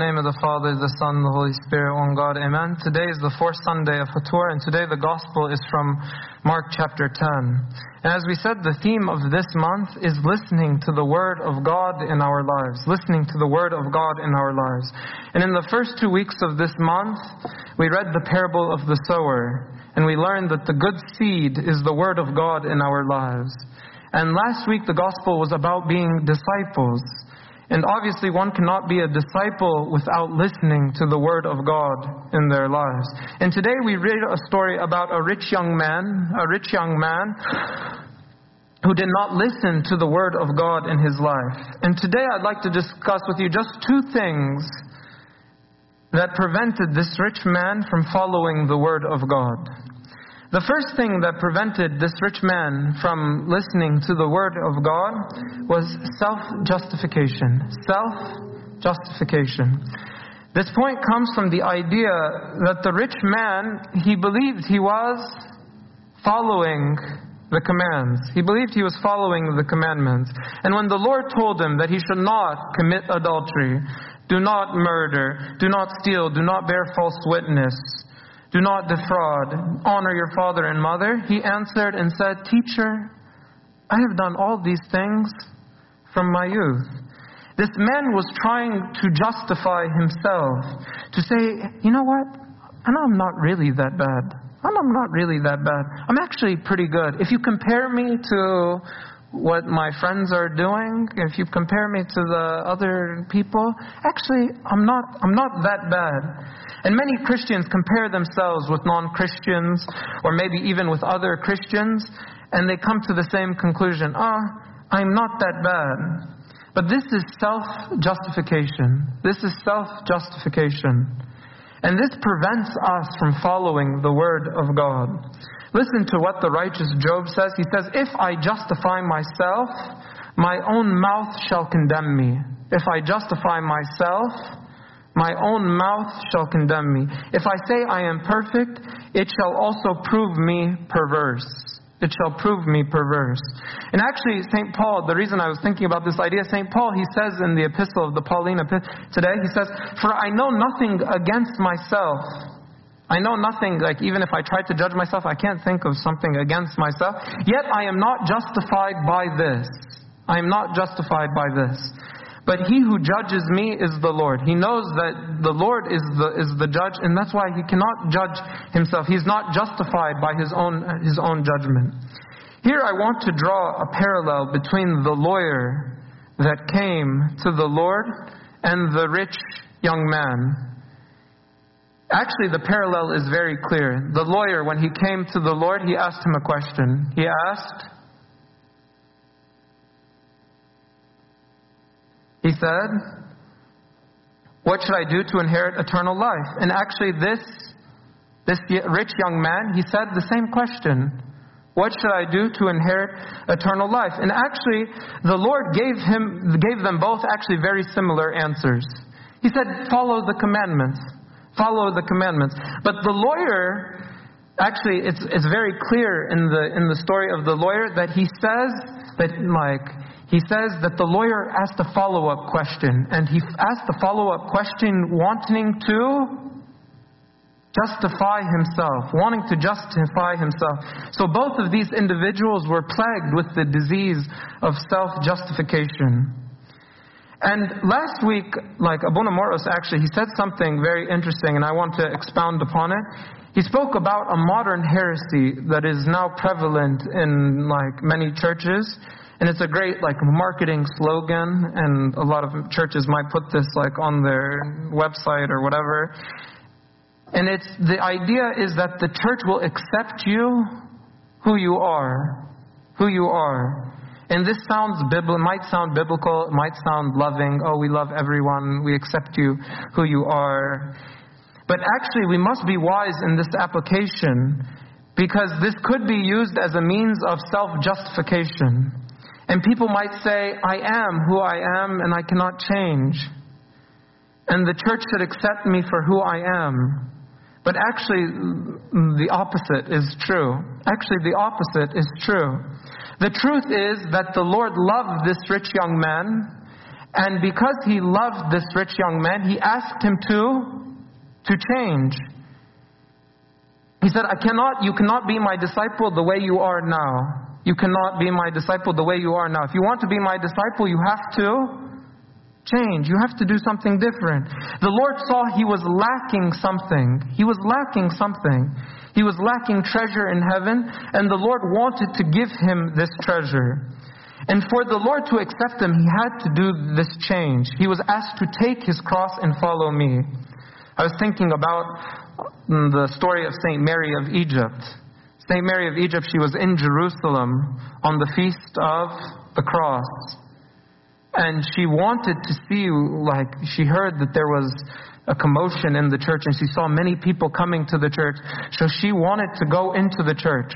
name of the Father, the Son, the Holy Spirit, one God, Amen. Today is the fourth Sunday of Hator, and today the Gospel is from Mark chapter 10. And as we said, the theme of this month is listening to the Word of God in our lives. Listening to the Word of God in our lives. And in the first two weeks of this month, we read the parable of the sower, and we learned that the good seed is the Word of God in our lives. And last week, the Gospel was about being disciples. And obviously, one cannot be a disciple without listening to the Word of God in their lives. And today we read a story about a rich young man, a rich young man who did not listen to the Word of God in his life. And today I'd like to discuss with you just two things that prevented this rich man from following the Word of God. The first thing that prevented this rich man from listening to the word of God was self justification. Self justification. This point comes from the idea that the rich man, he believed he was following the commands. He believed he was following the commandments. And when the Lord told him that he should not commit adultery, do not murder, do not steal, do not bear false witness, do not defraud. Honor your father and mother. He answered and said, Teacher, I have done all these things from my youth. This man was trying to justify himself, to say, you know what? I know I'm not really that bad. I know I'm not really that bad. I'm actually pretty good. If you compare me to what my friends are doing, if you compare me to the other people, actually I'm not I'm not that bad. And many Christians compare themselves with non Christians, or maybe even with other Christians, and they come to the same conclusion ah, oh, I'm not that bad. But this is self justification. This is self justification. And this prevents us from following the Word of God. Listen to what the righteous Job says. He says, If I justify myself, my own mouth shall condemn me. If I justify myself, my own mouth shall condemn me. If I say I am perfect, it shall also prove me perverse. It shall prove me perverse. And actually, St. Paul, the reason I was thinking about this idea, St. Paul, he says in the epistle of the Pauline today, he says, For I know nothing against myself. I know nothing, like even if I try to judge myself, I can't think of something against myself. Yet I am not justified by this. I am not justified by this. But he who judges me is the Lord. He knows that the Lord is the, is the judge, and that's why he cannot judge himself. He's not justified by his own, his own judgment. Here I want to draw a parallel between the lawyer that came to the Lord and the rich young man. Actually, the parallel is very clear. The lawyer, when he came to the Lord, he asked him a question. He asked, He said, What should I do to inherit eternal life? And actually, this, this rich young man, he said the same question. What should I do to inherit eternal life? And actually, the Lord gave, him, gave them both actually very similar answers. He said, Follow the commandments. Follow the commandments. But the lawyer, actually, it's, it's very clear in the, in the story of the lawyer that he says that, like, he says that the lawyer asked a follow up question, and he asked the follow up question wanting to justify himself, wanting to justify himself. So both of these individuals were plagued with the disease of self justification. And last week, like Abuna Moros actually, he said something very interesting, and I want to expound upon it. He spoke about a modern heresy that is now prevalent in like many churches and it's a great like marketing slogan, and a lot of churches might put this like on their website or whatever. And it's the idea is that the church will accept you who you are, who you are. And this sounds biblical, might sound biblical, might sound loving. Oh, we love everyone, we accept you who you are. But actually, we must be wise in this application because this could be used as a means of self justification. And people might say, I am who I am and I cannot change. And the church should accept me for who I am. But actually, the opposite is true. Actually, the opposite is true. The truth is that the Lord loved this rich young man, And because he loved this rich young man, he asked him to, to change. He said, I cannot, you cannot be my disciple the way you are now. You cannot be my disciple the way you are now. If you want to be my disciple, you have to change. You have to do something different. The Lord saw he was lacking something. He was lacking something. He was lacking treasure in heaven, and the Lord wanted to give him this treasure. And for the Lord to accept him, he had to do this change. He was asked to take his cross and follow me. I was thinking about mm, the story of St. Mary of Egypt. St. Mary of Egypt, she was in Jerusalem on the feast of the cross. And she wanted to see, like, she heard that there was a commotion in the church and she saw many people coming to the church. So she wanted to go into the church.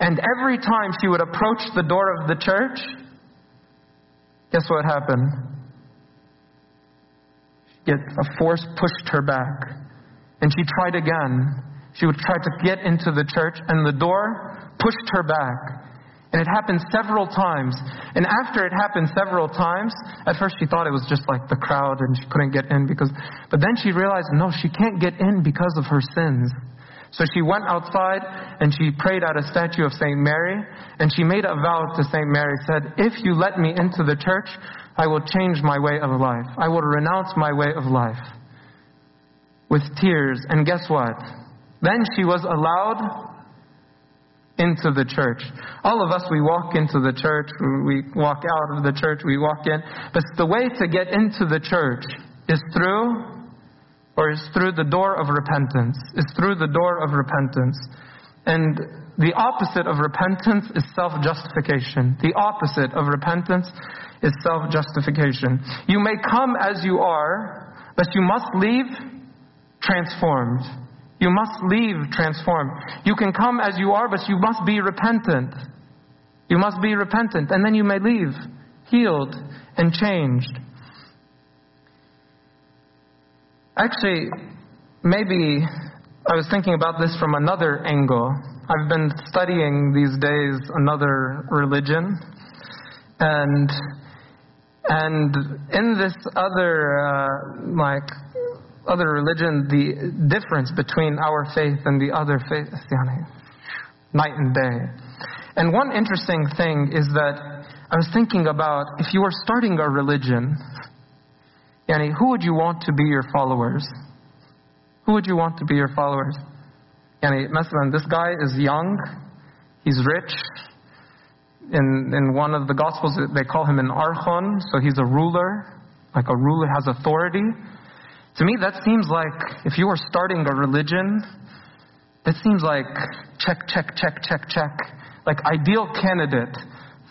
And every time she would approach the door of the church, guess what happened? Get a force pushed her back. And she tried again. She would try to get into the church, and the door pushed her back. And it happened several times. And after it happened several times, at first she thought it was just like the crowd and she couldn't get in because, but then she realized, no, she can't get in because of her sins. So she went outside and she prayed at a statue of St. Mary and she made a vow to St. Mary, said, if you let me into the church, I will change my way of life. I will renounce my way of life. With tears. And guess what? Then she was allowed into the church. All of us, we walk into the church, we walk out of the church, we walk in. But the way to get into the church is through, or is through the door of repentance. Is through the door of repentance. And the opposite of repentance is self justification. The opposite of repentance is self justification. You may come as you are, but you must leave transformed. You must leave transformed. You can come as you are, but you must be repentant. You must be repentant, and then you may leave healed and changed. Actually, maybe I was thinking about this from another angle. I've been studying these days another religion, and and in this other uh, like other religion, the difference between our faith and the other faith, night and day. And one interesting thing is that I was thinking about if you were starting a religion, yani, who would you want to be your followers? Who would you want to be your followers? Yani, Masalan, this guy is young, he's rich. In, in one of the Gospels, they call him an archon, so he's a ruler, like a ruler has authority. To me, that seems like if you were starting a religion, that seems like check, check, check, check, check. Like ideal candidate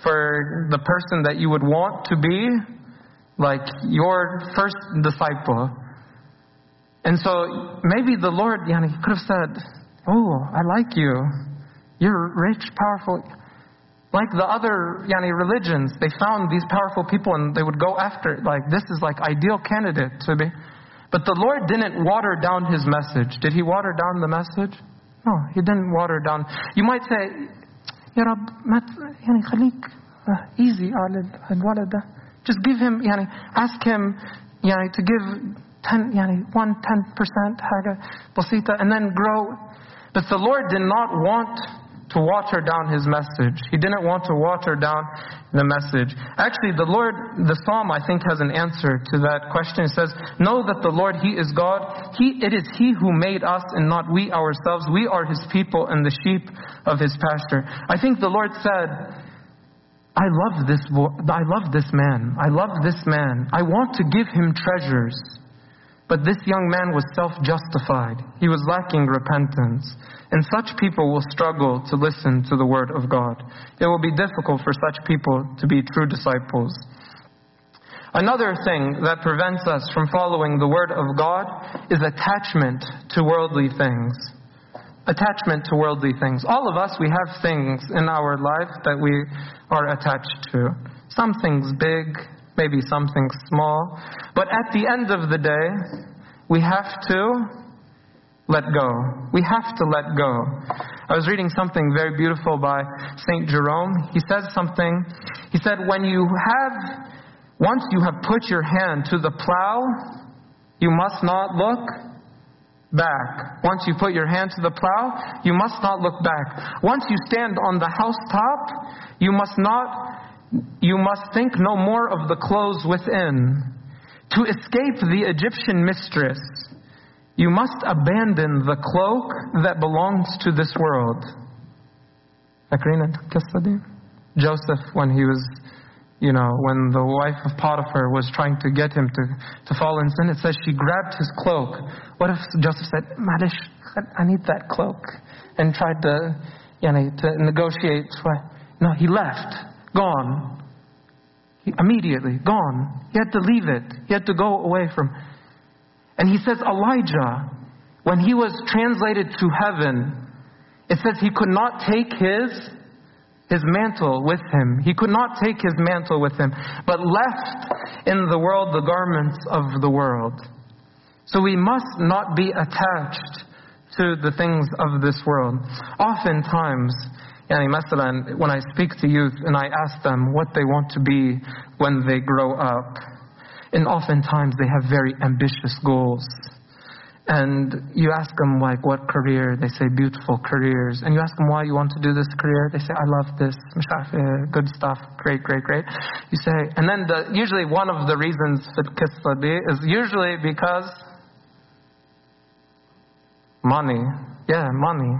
for the person that you would want to be like your first disciple. And so maybe the Lord, yani, he could have said, Oh, I like you. You're rich, powerful. Like the other yani, religions, they found these powerful people and they would go after, it. like, this is like ideal candidate to be. But the Lord didn't water down his message. Did he water down the message? No, he didn't water down. You might say, Ya Rab, يعني خليك easy على الولد ده. Just give him, يعني, ask him يعني, to give 10, يعني, 1 10% حاجة بسيطة and then grow. But the Lord did not want to water down his message. He didn't want to water down the message. Actually, the Lord, the Psalm, I think, has an answer to that question. It says, Know that the Lord, He is God. He, it is He who made us and not we ourselves. We are His people and the sheep of His pasture. I think the Lord said, I love this, I love this man. I love this man. I want to give him treasures. But this young man was self justified. He was lacking repentance. And such people will struggle to listen to the word of God. It will be difficult for such people to be true disciples. Another thing that prevents us from following the word of God is attachment to worldly things. Attachment to worldly things. All of us, we have things in our life that we are attached to. Some things big, maybe something small. But at the end of the day, we have to let go. We have to let go. I was reading something very beautiful by St. Jerome. He says something. He said, when you have Once you have put your hand to the plow, you must not look back. Once you put your hand to the plow, you must not look back. Once you stand on the housetop, you must not you must think no more of the clothes within. To escape the Egyptian mistress, you must abandon the cloak that belongs to this world. Joseph, when he was, you know, when the wife of Potiphar was trying to get him to, to fall in sin, it says she grabbed his cloak. What if Joseph said, Malish, I need that cloak, and tried to, you know, to negotiate? No, he left, gone. Immediately, gone. He had to leave it. He had to go away from. And he says, Elijah, when he was translated to heaven, it says he could not take his his mantle with him. He could not take his mantle with him, but left in the world the garments of the world. So we must not be attached to the things of this world. Oftentimes, yani مثلا, when I speak to youth and I ask them what they want to be when they grow up, and oftentimes they have very ambitious goals. And you ask them, like, what career? They say, beautiful careers. And you ask them why you want to do this career. They say, I love this. Good stuff. Great, great, great. You say, and then the, usually one of the reasons for kisadi is usually because money. Yeah, money.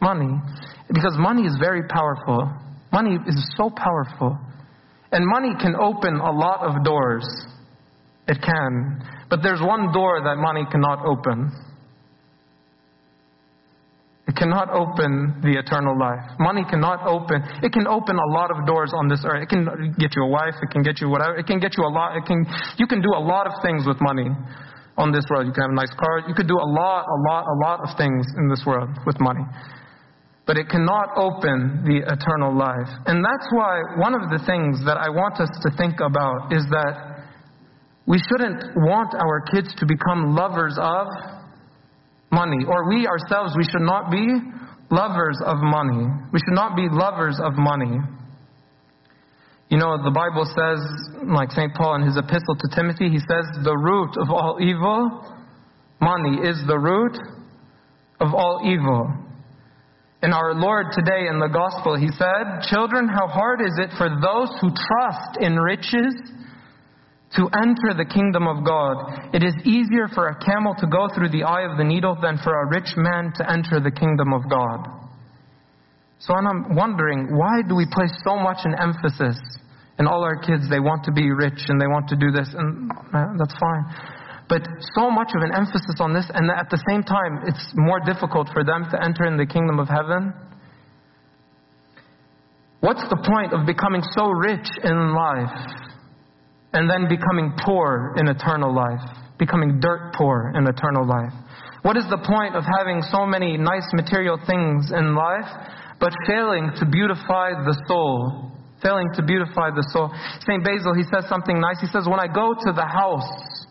Money. Because money is very powerful. Money is so powerful. And money can open a lot of doors. It can. But there's one door that money cannot open. It cannot open the eternal life. Money cannot open. It can open a lot of doors on this earth. It can get you a wife. It can get you whatever. It can get you a lot. It can. You can do a lot of things with money on this world. You can have a nice car. You could do a lot, a lot, a lot of things in this world with money. But it cannot open the eternal life. And that's why one of the things that I want us to think about is that we shouldn't want our kids to become lovers of money. Or we ourselves, we should not be lovers of money. We should not be lovers of money. You know, the Bible says, like St. Paul in his epistle to Timothy, he says, the root of all evil, money, is the root of all evil. In our Lord today in the gospel, he said, Children, how hard is it for those who trust in riches to enter the kingdom of God. It is easier for a camel to go through the eye of the needle than for a rich man to enter the kingdom of God. So I'm wondering, why do we place so much an emphasis in all our kids? They want to be rich and they want to do this, and uh, that's fine. But so much of an emphasis on this, and at the same time, it's more difficult for them to enter in the kingdom of heaven. What's the point of becoming so rich in life and then becoming poor in eternal life, becoming dirt poor in eternal life. What is the point of having so many nice material things in life, but failing to beautify the soul? Failing to beautify the soul. St. Basil, he says something nice. He says, When I go to the house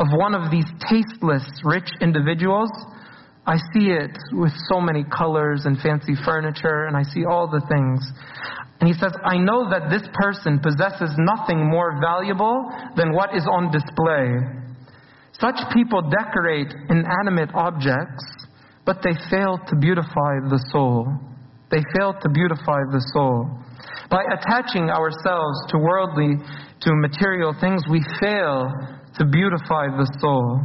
of one of these tasteless, rich individuals, I see it with so many colors and fancy furniture, and I see all the things. And he says, I know that this person possesses nothing more valuable than what is on display. Such people decorate inanimate objects, but they fail to beautify the soul. They fail to beautify the soul. By attaching ourselves to worldly, to material things, we fail to beautify the soul.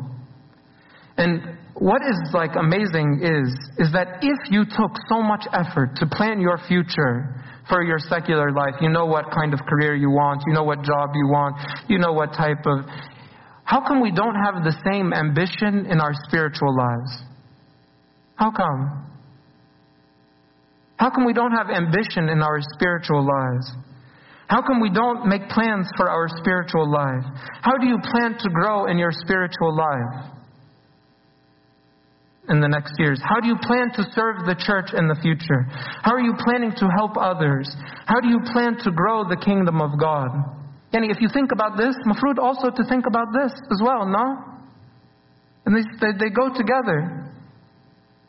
And what is like amazing is, is that if you took so much effort to plan your future, for your secular life. You know what kind of career you want. You know what job you want. You know what type of. How come we don't have the same ambition in our spiritual lives? How come? How come we don't have ambition in our spiritual lives? How come we don't make plans for our spiritual life? How do you plan to grow in your spiritual life? in the next years? How do you plan to serve the church in the future? How are you planning to help others? How do you plan to grow the kingdom of God? And if you think about this, mafrud also to think about this as well, no? And they, they go together.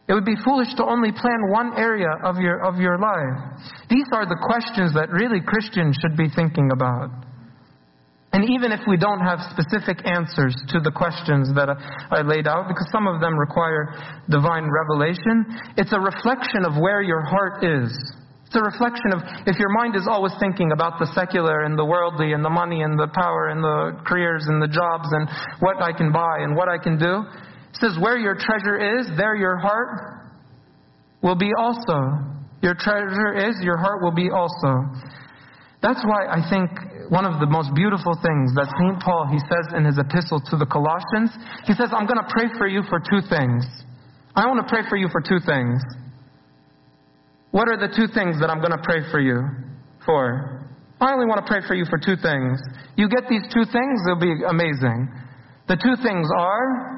It would be foolish to only plan one area of your, of your life. These are the questions that really Christians should be thinking about. And even if we don't have specific answers to the questions that I laid out, because some of them require divine revelation, it's a reflection of where your heart is. It's a reflection of if your mind is always thinking about the secular and the worldly and the money and the power and the careers and the jobs and what I can buy and what I can do. It says, where your treasure is, there your heart will be also. Your treasure is, your heart will be also. That's why I think one of the most beautiful things that St. Paul, he says in his epistle to the Colossians, he says, I'm going to pray for you for two things. I want to pray for you for two things. What are the two things that I'm going to pray for you for? I only want to pray for you for two things. You get these two things, it'll be amazing. The two things are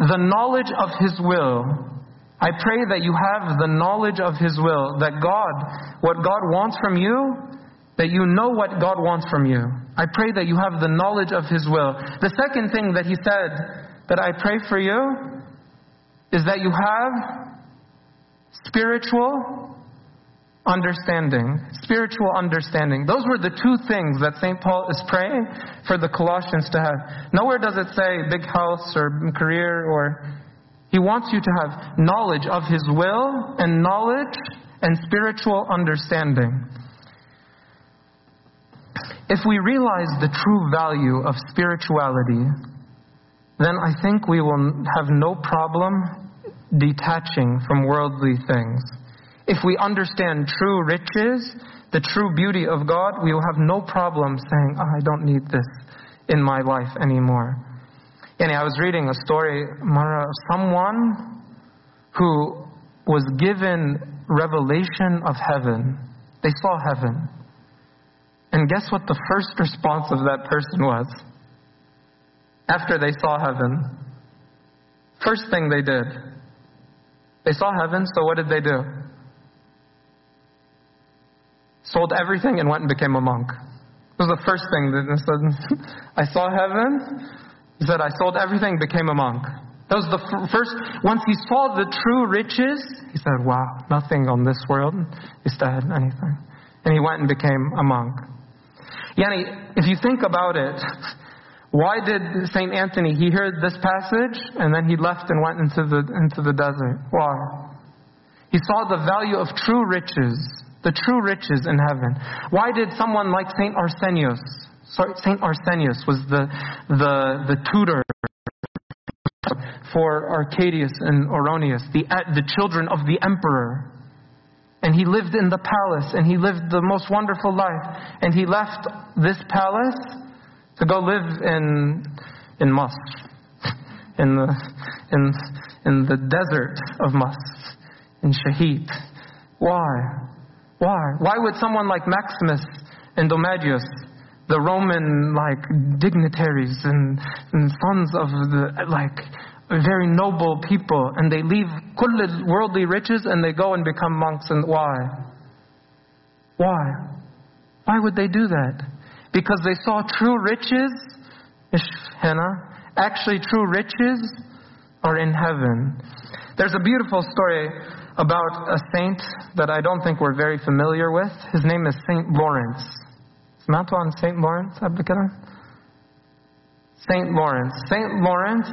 the knowledge of His will. I pray that you have the knowledge of His will, that God, what God wants from you, that you know what God wants from you. I pray that you have the knowledge of His will. The second thing that He said that I pray for you is that you have spiritual understanding. Spiritual understanding. Those were the two things that St. Paul is praying for the Colossians to have. Nowhere does it say big house or career or. He wants you to have knowledge of His will and knowledge and spiritual understanding. If we realize the true value of spirituality, then I think we will have no problem detaching from worldly things. If we understand true riches, the true beauty of God, we will have no problem saying, oh, I don't need this in my life anymore. And I was reading a story, Mara, of someone who was given revelation of heaven. They saw heaven. And guess what the first response of that person was? After they saw heaven. First thing they did, they saw heaven, so what did they do? Sold everything and went and became a monk. It was the first thing that said, I saw heaven. He said, I sold everything, became a monk. That was the first, once he saw the true riches, he said, wow, nothing on this world is to have anything. And he went and became a monk. Yanni, if you think about it, why did St. Anthony, he heard this passage and then he left and went into the, into the desert? Why? He saw the value of true riches, the true riches in heaven. Why did someone like St. Arsenius, St. Arsenius was the, the, the tutor for Arcadius and Honorius, the, the children of the emperor. And he lived in the palace and he lived the most wonderful life. And he left this palace to go live in in Masr, in the in in the desert of Masr, in Shahid. Why? Why? Why would someone like Maximus and Domitius, the Roman like dignitaries and, and sons of the like very noble people, and they leave worldly riches and they go and become monks? And why? Why? Why would they do that? because they saw true riches, Hannah, actually true riches are in heaven. There's a beautiful story about a saint that I don't think we're very familiar with. His name is Saint Lawrence. Is Mount on Saint Lawrence Saint Lawrence. Saint Lawrence,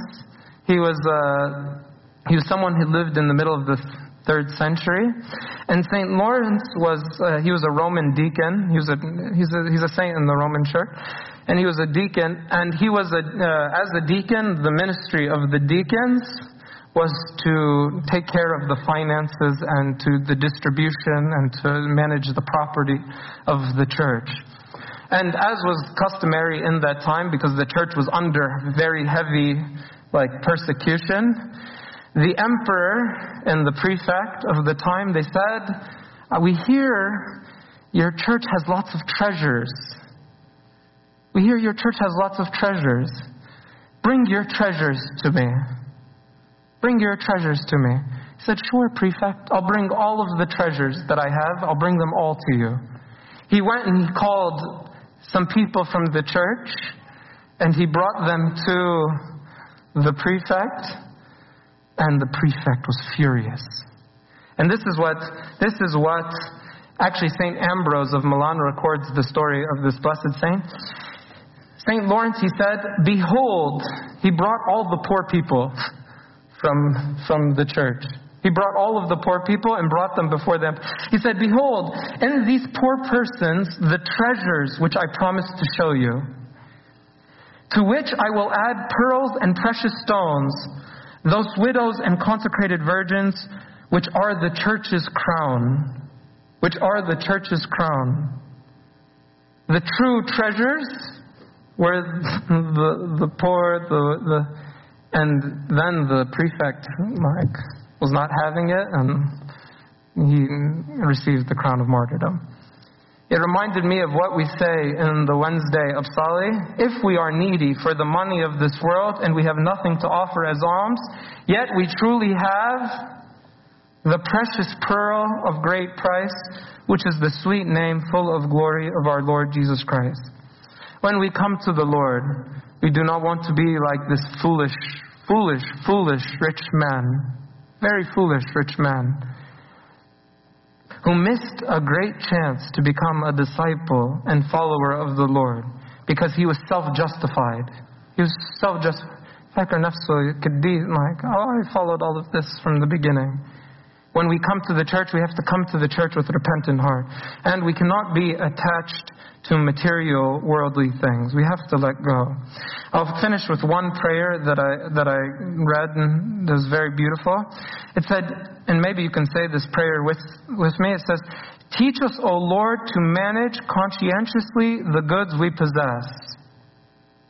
he was uh, he was someone who lived in the middle of the third century. And St. Lawrence was, uh, he was a Roman deacon. He was a, he's, a, he's a saint in the Roman church. And he was a deacon. And he was a, uh, as a deacon, the ministry of the deacons was to take care of the finances and to the distribution and to manage the property of the church. And as was customary in that time, because the church was under very heavy like persecution, the emperor and the prefect of the time, they said, uh, We hear your church has lots of treasures. We hear your church has lots of treasures. Bring your treasures to me. Bring your treasures to me. He said, Sure, prefect. I'll bring all of the treasures that I have. I'll bring them all to you. He went and he called some people from the church and he brought them to the prefect and the prefect was furious. And this is what, this is what actually St. Ambrose of Milan records the story of this blessed saint. St. Lawrence, he said, Behold, he brought all the poor people from, from the church. He brought all of the poor people and brought them before them. He said, Behold, in these poor persons, the treasures which I promised to show you, to which I will add pearls and precious stones, those widows and consecrated virgins, which are the church's crown. Which are the church's crown. The true treasures were the, the poor, the, the, and then the prefect, like, was not having it, and he received the crown of martyrdom. It reminded me of what we say in the Wednesday of Psali. If we are needy for the money of this world and we have nothing to offer as alms, yet we truly have the precious pearl of great price, which is the sweet name full of glory of our Lord Jesus Christ. When we come to the Lord, we do not want to be like this foolish, foolish, foolish rich man very foolish rich man who missed a great chance to become a disciple and follower of the Lord because he was self justified. He was self justified. like, oh, I followed all of this from the beginning. When we come to the church, we have to come to the church with a repentant heart. And we cannot be attached to material, worldly things. We have to let go. I'll finish with one prayer that I, that I read and that was very beautiful. It said, and maybe you can say this prayer with, with me. It says, Teach us, O Lord, to manage conscientiously the goods we possess.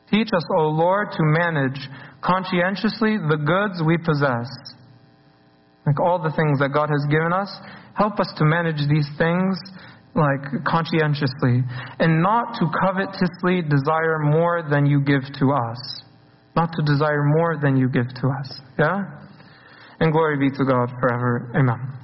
Teach us, O Lord, to manage conscientiously the goods we possess. Like all the things that God has given us, help us to manage these things like conscientiously, and not to covetously desire more than you give to us. Not to desire more than you give to us. Yeah? And glory be to God forever. Amen.